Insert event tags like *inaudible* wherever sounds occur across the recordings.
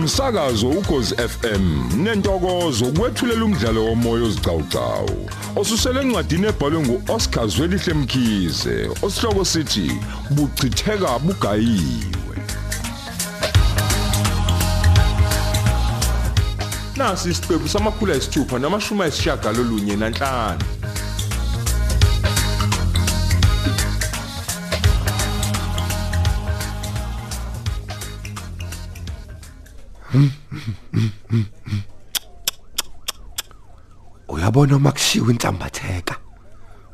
umsakazo ukhozi FM nentokozo kwethulela umdlalo womoya ozicawucawu osusele encwadini ebhalwe nguOscar Zwelihle Mkhize osihloko sithi buchitheka bugayiwe. Nasi isiqephu samakhulu ayisithupha namashumi ayisishagalolunye nanhlanu. Uyabona uma kushiwo inhlambatheka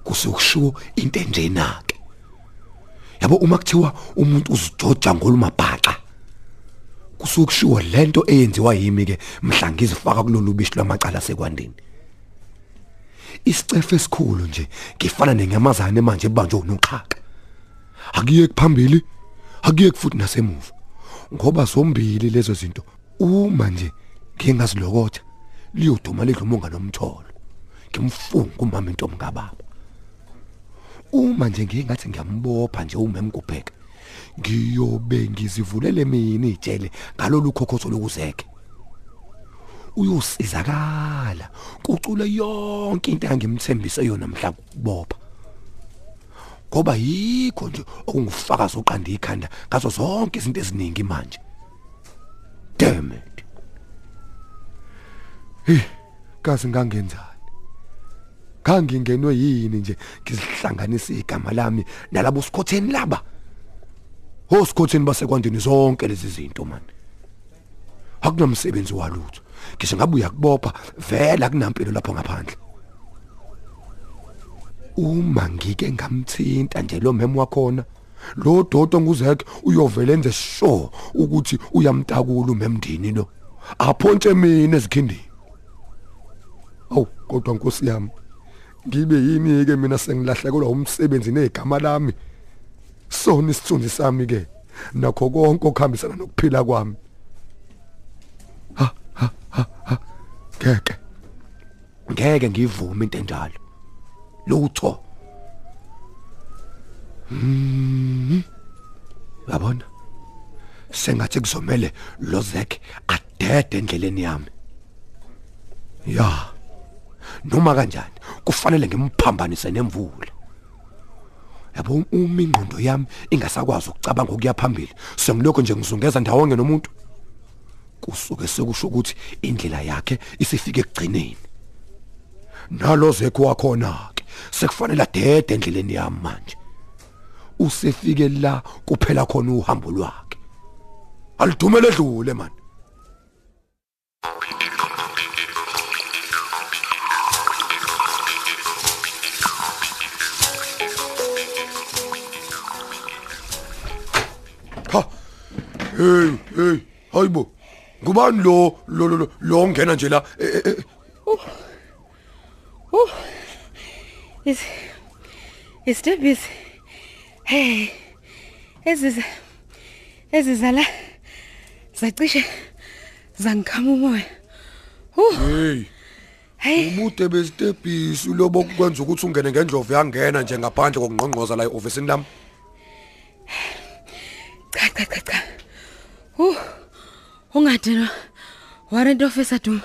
kusukushiwo into enjena ke yabo uma kuthiwa umuntu uzijoja ngolumabhaxa kusukushiwo lento eyenziwa yimi ke mhla ngizifaka kulolu bishi lwamacala sekwandini isicefe esikhulu nje ngifana nenyamazane manje ebanjwe unoxhaka. Akuye kuphambili akuye futhi nasemuva ngoba zombili lezo zinto uma nje ngingazilokotha liyoduma ledlumonga nomtholo ngimfunga umama intombi kababa uma nje ngingathi ngiyambopha nje umemkupheka ngiyobe ngizivulele mina ijele ngalolu khokhozo lokuzeke. Uyosizakala kucule yonke into engimthembise yona mhla kubopha ngoba yikho nje okungufakaza uqanda ikhanda ngazo zonke izinto eziningi manje. Damn it. Hey kazi ngangenzani kangingenwe yini nje? Ngizihlanganisa igama lami nalabo sikhotheni laba. Hosikhotheni basekwandini zonke lezi zinto man akunamsebenzi walutho. Ngisho ngabe uyakubopha vela kunampilo lapho ngaphandle. Uma ngike ngamthinta nje lo memo wakhona lo dodo nguzeke uyovela enze sure ukuthi uyamtakula umemndini lo. Aphontshe mina ezikhindini. Aw kodwa nkosi yami. Ngibe yini ke mina sengilahlekelwa umsebenzi negama lami sona isithunzi sami ke nakho konke okuhambisana nokuphila kwami ha ha ha ngeke ngeke ngivume into enjalo lutho Mhm. Yabona? Sengathi kuzomela Lozek adede endleleni yami. Ya. Noma kanjani kufanele ngimphambanise nemvula. Yabo uma ingqondo yami ingasakwazi ukucabanga ukuya phambili, sengilokho nje ngizungeza ndawonke nomuntu. Kusuke sekusho ukuthi indlela yakhe isifike ekugcineni. Nalozek wakhona ke sekufanele adede endleleni yami manje. usefike la kuphela khona uhambo lwakhe alidumele dlule man hey hey hayibo ngubani lo lo lo lo ongena nje la eh, Is is Debbie's. Hey. Eziza ezizala zacishe zangikhama umoya. hey Hey, ubude bezitebhisi lobo kwenza ukuthi ungene ngendlovu yangena nje ngaphandle kokungqongqoza la eofisini lami cha cha cha cha. Uh. Ungadinwa warrant officer Duma.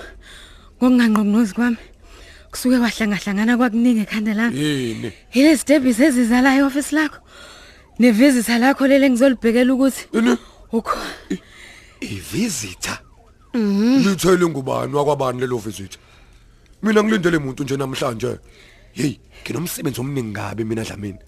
Ngokunganqonqozi kwami. Kusuke kwahlangahlangana kwakuningi ekhanda lami. yini? Yilezi Debbie ezizala eoffice lakho. Nevisitor lakho lele ngizolibhekela ukuthi ini ukho ivisitor lithele ngubani wakwabani lelo visitor mina ngilindele umuntu nje namhlanje. Hey nginomsebenzi omningi kabi mina dlamini.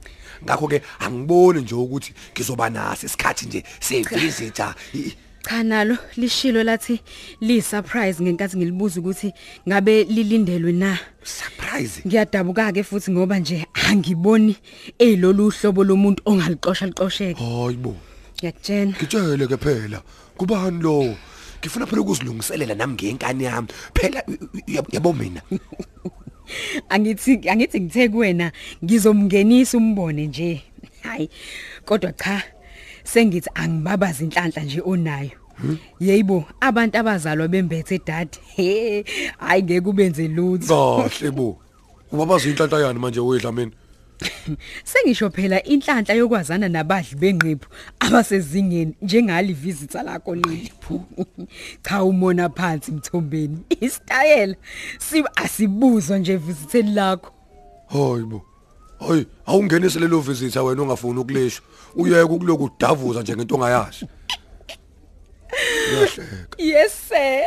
Ngakho ke angiboni nje ukuthi ngizoba naso isikhathi nje sevisitor I- Cha nalo lishilo lathi li surprise ngenkathi ngilibuza ukuthi ngabe lilindelwe na. surprise Ngiyadabuka ke futhi ngoba nje angiboni elolu hlobo lomuntu ongaliqosha liqosheke. hayibo Ngiyakutshena. ngitshele ke phela kubani lo ngifuna phela ukuzilungiselela nami ngenkani yami phela yab- yabo mina *laughs* Angithi angithi ngithe kuwena ngizomngenisa umbone nje. Hayi. Kodwa cha sengithi angibabaza inhlanhla nje onayo. Yeyibo abantu abazalwa bembethe dad. He, hayi ngeke ubenze lutho. kahle bo ubabaza inhlanhla yani manje wedla mina *laughs* Sengisho phela inhlanhla yokwazana nabadli benqephu abasezingeni njengali visitor lakho leli. Cha umona phansi mthombeni. Istyle siba asibuzwa nje visitor lakho. hayibo hayi awungenise lelo visitor wena ongafuni ukulesha uyeke ukuloku udavuza nje ngento ongayazi uyahleka Yes sir.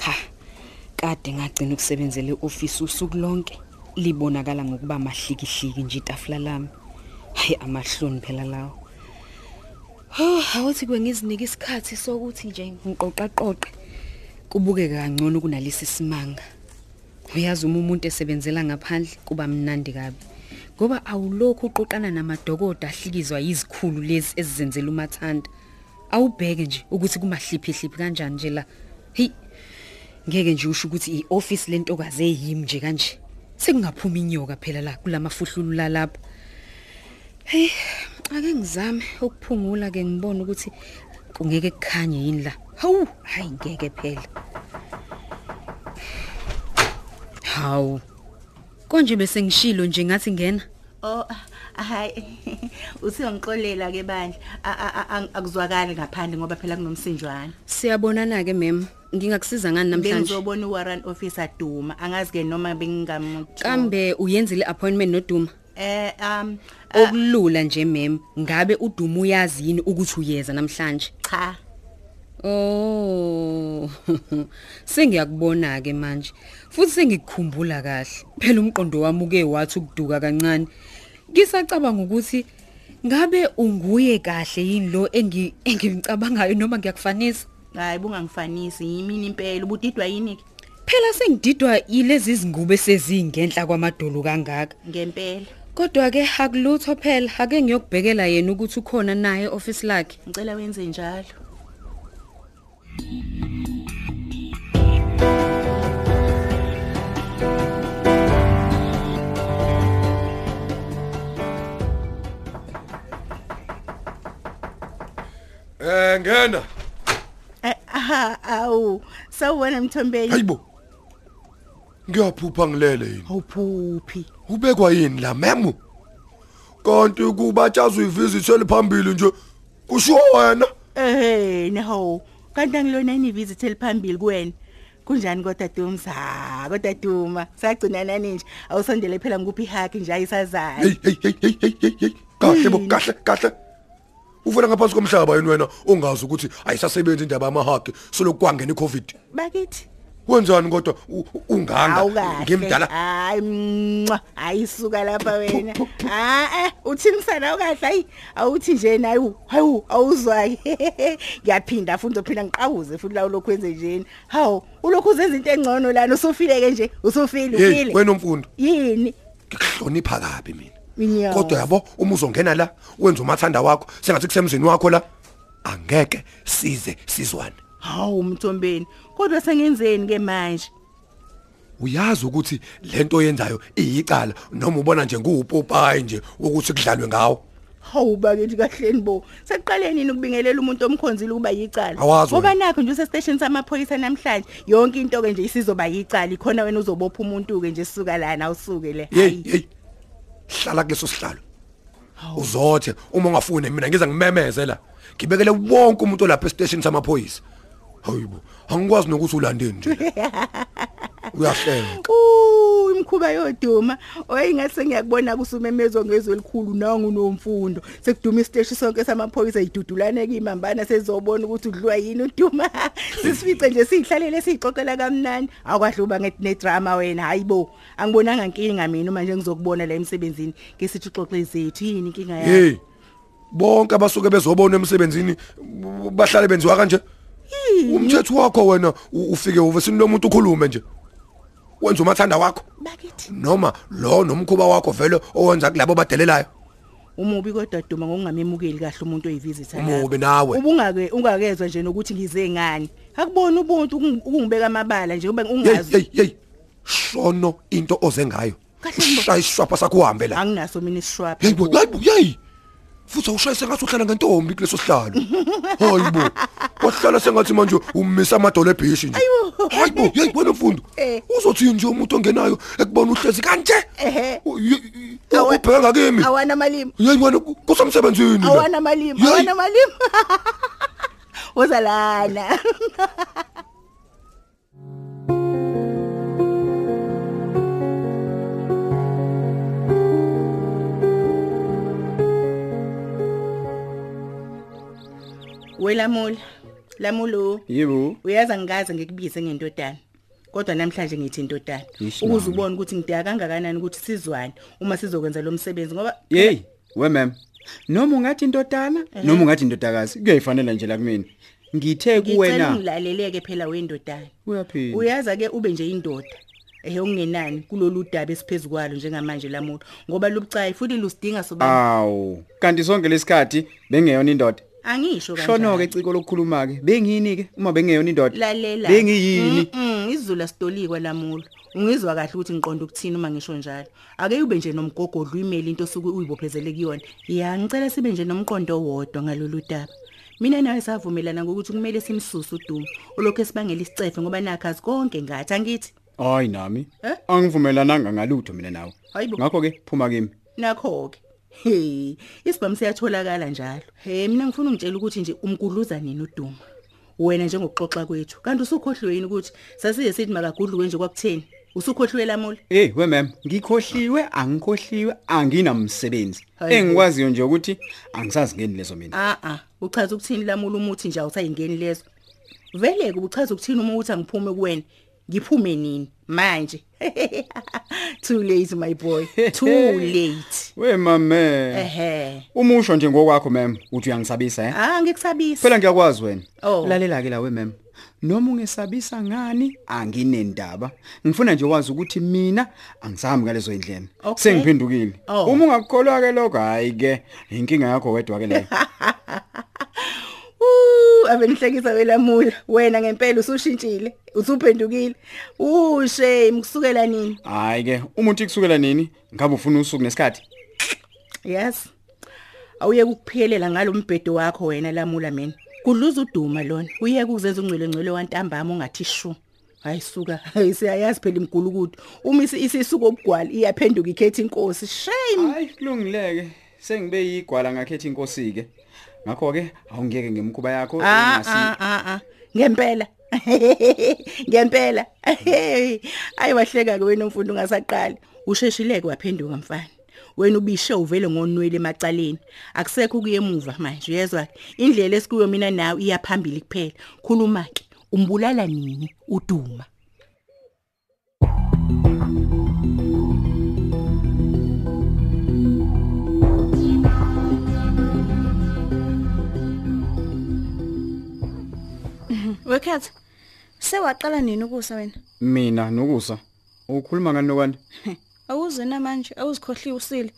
Cha. Kade ngagcina ukusebenzela eoffice usuku lonke. Libonakala ngokuba mahlikihliki nje itafula lami. Hayi amahloni phela lawo. Oh, awuthi kube ngizinike isikhathi sokuthi nje ngiqoqa qoqe kubuke kangcono kunalesi simanga. Uyazi uma umuntu esebenzela ngaphandle kuba mnandi kabi. Ngoba awulokhu uqoqana namadokodo ahlikizwa izikhulu lezi ezizenzela umathanda. Awubheke nje ukuthi kumahliphi hliphi kanjani nje la. Hey. Ngeke nje usho ukuthi ioffice lentokazi eyimi nje kanje. Sekungaphuma inyoka phela la kulamafuhlulu la lapha. Hey, ake ngizame ukuphungula ke ngibone ukuthi kungeke kukhanye yini la. Hawu, hayi ngeke phela. Hawu. Konje bese ngishilo nje ngathi ngena. Oh hayi uthi ungixolela ke bandla A- a- a- ang- akuzwakali ngaphandle ngoba phela kunomsinjwana Siyabonana ke mem. Ngingakusiza ngani namhlanje? bengizobona uwarrant officer Duma angazi ke noma bengingam Kambe uyenzile appointment noduma? Eh um Okulula nje mem. Ngabe uduma uyazi yini ukuthi uyeza namhlanje? cha Oh. *laughs* Sengiyakubona ke manje. Futhi sengikukhumbula kahle. Phela umqondo wami uke wathi ukuduka kancane. Ngisacabanga ukuthi ngabe unguye kahle yini lo engi engimcabangayo noma ngiyakufanisa? hayi bungangifanisi yimini impela ubudidwa yini Phela sengididwa yilezi zingubo sezingenhla kwamadolo kangaka. ngempela Kodwa ke akulutho phela. Ake ngiyokubhekela yena ukuthi ukhona naye office lakhe. ngicela wenze njalo. Eh ngena. Eh, aha awu. Sawubona mthombeni hayibo. Ngiyaphupha ngilele yini? Awuphuphi. Ubekwa yini la memo kanti kubatshazwa ivisit eliphambili nje kusho wena? Eh no kanti angilona ini visit eliphambili kuwena? Kunjani kodwa Dumza kodwa Duma sagcina nani nje? Awusondele phela ngikuphi ihaki nje ayisazayo hey hey hey hey hey hey hey. Kahle bo kahle kahle. Uvela ngaphansi komhlaba yini wena ongazi ukuthi ayisasebenzi indaba yamahagi soloku kwangena icovid? Bakithi. Wenzani kodwa? U- u- unganga. Awukahle. Ngimdala. Hayi mwa ayisuka lapha wena. ah eh uthini msana? Ukahle hayi awuthi nje nayi hayu awuzwaki *laughs* ngiyaphinda futhi uzophinda ngiqawuze futhi la ulokhu wenze njeni. Hawu ulokhu uzenza into engcono lana. Usufileke nje? Usufile hey ufile wena umfundo yini? Ngikuhlonipha kabi mina. Nyawo. kodwa yabo uma uzongena la wenza umathanda wakho sengathi kusemzini wakho la angeke size sizwane. Hawu mthombeni kodwa sengenzeni ke manje? Uyazi ukuthi lento oyenzayo iyicala noma ubona nje nguwupopayi nje ukuthi kudlalwe ngawo? Hawu bakithi kahleni bo? Seqaleni nini ukubingelela umuntu omkhonzile ukuba yicala? Ngoba nakho nje usestation samaphoyisa namhlanje yonke into ke nje isizoba yicala. Ikhona wena uzobopha umuntu ke nje sisuka lana awusuke le. Hey hey hlala kuleso sihlalo. Uzothe uma ungafuni mina ngiza ngimemeze la. Ngibekele wonke umuntu olapha estation samaphoyisa. Hayibo angikwazi nokuthi ulandeni nje. *laughs* Uyahleka. Uh, imkhuba yoduma. Oyingathi ngiyakubona kusumemezo ngezwe elikhulu nangu nomfundo sekuduma isiteshi sonke samaphoyisa idudulane kimambana sezobona ukuthi udliwa yini uduma. *laughs* Sisifice nje sihlalele sixoxela kamnani akwahle uba nedrama wena hayibo angibonanga inkinga mina uma nje ngizokubona la emsebenzini. Ngesithi uxoxe zethu yini inkinga yakho? Hey bonke abasuke bezobona emsebenzini b- bahlale benziwa kanje? Umthetho wakho wena ufike uvesini lomuntu ukhulume nje. Wenza umathanda wakho. Bakithi. Noma lo nomkhuba wakho vele owenza kulabo badelelayo. Umubi kodwa duma ngokungamemukeli kahle umuntu oyivisitor umubi nawe. Ubungake ungakezwe nje nokuthi ngize ngani. Akubona ubuntu ukungi- ukungibeka amabala nje ube ungazi. Hey hey shono into oze ngayo. Isishwapha sakho uhambe la. Anginaso mina isishwapha. Hey hey futhi awushayise ngathi uhlala ngentombi kuleso sihlalo. Hayibo wahlala sengathi manje ummisa amadolo ebhishi nje. Hayibo hey wena mfundo. Eh. uzothi nje umuntu ongenayo ekubona uhlezi kanje? Ehe. Awa- ubheka kimi. awana malimi hey wena kusemsebenzini. La. awana malimi Yeyi. awana malimi woza *laughs* *laughs* welamula lamulo Yebo. uyazi angikaze ngikubize ngentodana kodwa namhlanje ngithi intodana Yish, ukuze mama. ubone ukuthi ngideka kangakanani ukuthi sizwane uma sizokwenza lo msebenzi ngoba Hey, we ma'am. Noma ungathi intodana, noma ungathi indodakazi, kuyayifanela nje la kumina. Ngithe ngicela kuwena. ungilaleleke phela wendodana Uyaphila. uyaza ke ube nje indoda ehe ungenani kulolu daba esiphezulu njengamanje lamuntu ngoba lubucayi futhi lusidinga soba Awu, kanti sonke lesikhathi bengeyona indoda. Angisho Shono ke ciko lokukhuluma ke. Bengiyini ke uma bengeyona indoda? lalela Bengiyini? Mm, izulu asitolikwa lamulo ungizwa kahle ukuthi ngiqonda ukuthini uma ngisho njalo ake ube nje nomgogodla uimeli into osuke uyibophezele kuyona ya ngicela sibe nje nomqondo wodwa ngalolu daba mina nawe savumelana ngokuthi kumele simsuse udumo olokho esibangela isicefe ngoba nakhazi konke ngathi angithi Hayi nami. Eh? Angivumelananga ngalutho mina nawe. Hayibo. Ngakho ke phuma kimi. nakho ke hey isibhamu siyatholakala njalo. Hey mina ngifuna ungitshela ukuthi nje umgudluza nini uduma? Wena njengokuxoxa kwethu. Kanti usukhohliwe yini ukuthi? Sasiye sithi makagudluke nje kwakutheni? Usukhohliwe lamula? Hey we ma'am, ngikhohliwe, angikhohliwe, anginamsebenzi. Engikwaziyo nje ukuthi angisazi ngeni lezo mina. a a uchaza ukuthini lamula umuthi nje awusayingeni lezo? Vele ke uchaza ukuthini uma uthi angiphume kuwena? Ngiphume nini manje *laughs* too late my boy too late *laughs* We mame. ehe Umusho nje ngokwakho ma'am, uthi uyangisabisa eh? ah ngikusabisa Phela ngiyakwazi wena. Oh. Lalela ke la we ma'am. Noma ungesabisa ngani anginendaba. Ngifuna nje wazi ukuthi mina angisahambi ngalezo indlela. Okay. Sengiphendukile. Oh. Uma ungakukholwa ke lokho hayi ke inkinga yakho wedwa ke leyo. *laughs* Uh, abenihlekisa welamula wena ngempela usushintshile usuphendukile. Ushe kusukela nini? Hayi ke umuntu ikusukela nini? Ngabe ufuna usuku nesikhathi? yes. Awuye ukuphelela ngalombhedo wakho wena lamula mina kudluza uduma lona. Uye kuzenza ungcwele ngcwele wantambama ongathi shu. Hayisuka *laughs* siyayazi phela imgulukudu uma isi- isisuka obugwala iyaphenduka ikhetha inkosi. Shame. Hayi kulungileke. Sengibe yigwala ngakhetha inkosi ke. Ngakho ke awungeke ngemkhuba yakho ah engasi ah ah ah. Ngempela. *laughs* Ngempela. Ayi wahleka ke wena umfundo ungasaqali. Usheshileke waphenduka mfana. Wena ubishe uvele ngonwele emacaleni. Akusekho kuye emuva manje uyezwa? Indlela esikuyo mina nawe iyaphambili kuphela. Khuluma ke umbulala nini? Uduma. Wekhetha. Sewaqala nini ukusa wena? mina nokusa. Ukhuluma ngani nokwanda? *laughs* Awuzena manje, awuzikhohliwe usile.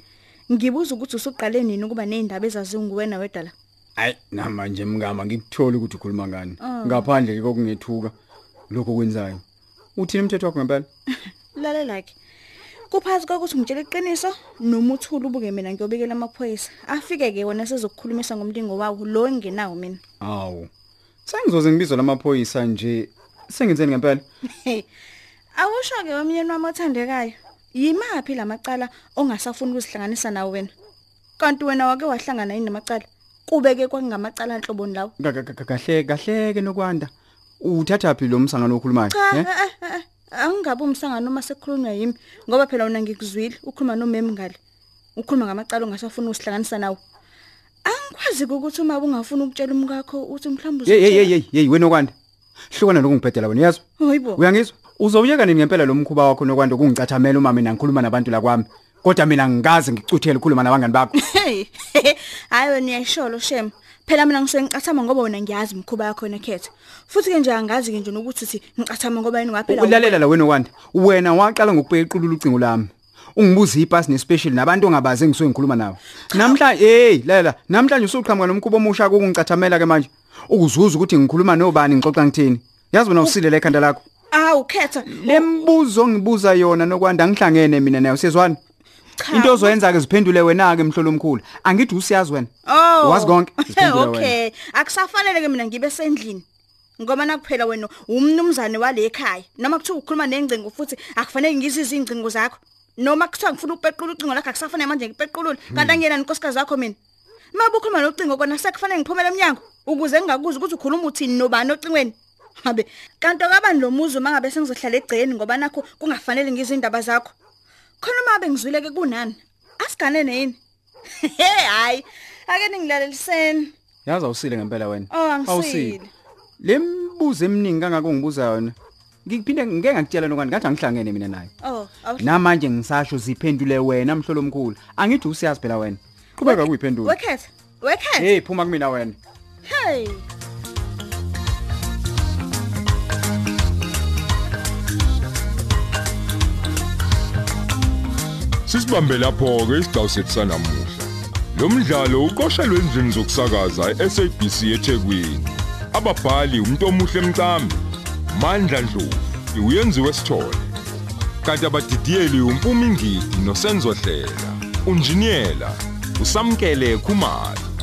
Ngibuza ukuthi usuqale nini ukuba nezindaba ezaziwa nguwena wedala. Hayi namanje mngama ngikutholi ukuthi ukhuluma ngani. Ngaphandle kokungethuka lokho kwenzayo. Uthini umthetho wakho ngempela? *laughs* Lalela ke. Kuphathi kokuthi ngitshela iqiniso noma uthula ubuke mina ngiyobekela amaphoyisa. Afike ke wona sezokukhulumisa ngomlingo wawo lo engenawo mina. Awu. Sengizoze ngibizo lamaphoyisa nje. Sengenzeni ngempela? *laughs* Awusho ke wamnyeni wami othandekayo. Yimaphi lamacala ongasafuni ukuzihlanganisa nawe wena? Kanti wena wake wahlangana yini namacala? Kubeke kwakungamacala enhloboni lawo. Ka- ka- ka- Kahle kahle ke nokwanda. Uthatha phi lo msangano okhulumayo? Cha, eh? eh, eh, eh, angingabe umsangano uma sekukhulunywa yimi ngoba phela wena ngikuzwile ukhuluma nomem ngale. Ukhuluma ngamacala ongasafuni ukusihlanganisa nawo. Angikwazi ukuthi uma ungafuni ukutshela umkakho uthi mhlawumbe Hey hey hey hey wena okwanda. Hlukana lokungibhedela wena yazwa? Hayibo. Uyangizwa? Uzowuyeka nini ngempela lo mkhuba wakho nokwanda ukungicathamela uma mina ngikhuluma nabantu la kwami. Kodwa mina ngikaze ngicuthele ukukhuluma nabangani bakho. *laughs* Hey. Hayi wena uyayisholo shem. Phela mina ngisuke ngicathama ngoba wena ngiyazi imkhuba yakho nekhetha. Futhi ke nje angazi ke nje nokuthi uthi ngicathama ngoba yini ngaphela. Ulalela la wena okwanda. Wena waqala ngokubeka iqulu ucingo lami. Ungibuza ipass nespecial nabantu ongabazi engisuke ngikhuluma nawo. Namhlanje hey lalela namhlanje usuqhamuka nomkhuba omusha kokungicathamela ke manje. Ukuzuza ukuthi ngikhuluma nobani ngixoxa ngithini. Yazi wena usile la ekhanda lakho. Awu khetha. Lembuzo ngibuza yona nokwanda ngihlangene mina nayo sezwana. Cha. into ozoyenza ke ziphendule wena ke mhlolo omkhulu angithi usiyazi wena Oh. wazi konke *laughs* ziphendule wena Okay, akusafanele ke mina ngibe sendlini. Ngoba nakuphela wena umnumzane wale ekhaya. Noma kuthiwa ukhuluma nengcingo futhi akufanele ngizizwe ingcingo zakho. Noma kuthiwa ngifuna ukupequla ucingo lakho akusafanele manje ngipequlule. Kanti angiyena inkosikazi yakho mina. Mabe ukhuluma nocingo kona sekufanele ngiphumele eminyango ukuze ngingakuzi ukuthi ukhuluma uthini nobani ocingweni. Habe, kanti akabani lo muzi mangabe sengizohlala egceni ngoba nakho kungafanele ngizindaba zakho. Khona uma bengizwile ke kunani? Asiganene yini? *laughs* Hey hayi, ake ningilaleliseni. yazi awusile ngempela wena Oh angisile. lembuzo eminingi kangaka ungibuza yona ngiphinde ngeke ngakutshela nokani ngathi angihlangene mina naye Oh, awu. namanje ngisasho ziphendule wena mhlolo omkhulu angithi usiyazi phela wena qhubeka kuyiphendula Wekhetha. Wekhetha. hey phuma kumina wena Hey. Sisibambe lapho ke isigcawu sethu sanamuhla. Lo mdlalo uqoshelwe endlini zokusakaza eSABC eThekwini. Ababhali umuntu omuhle emcambi, Mandla Dlovu, uyenziwe sithole. Kanti abadidiyeli uMpumi Ngidi noSenzo Hlela. Unjiniyela usamkele Khumalo.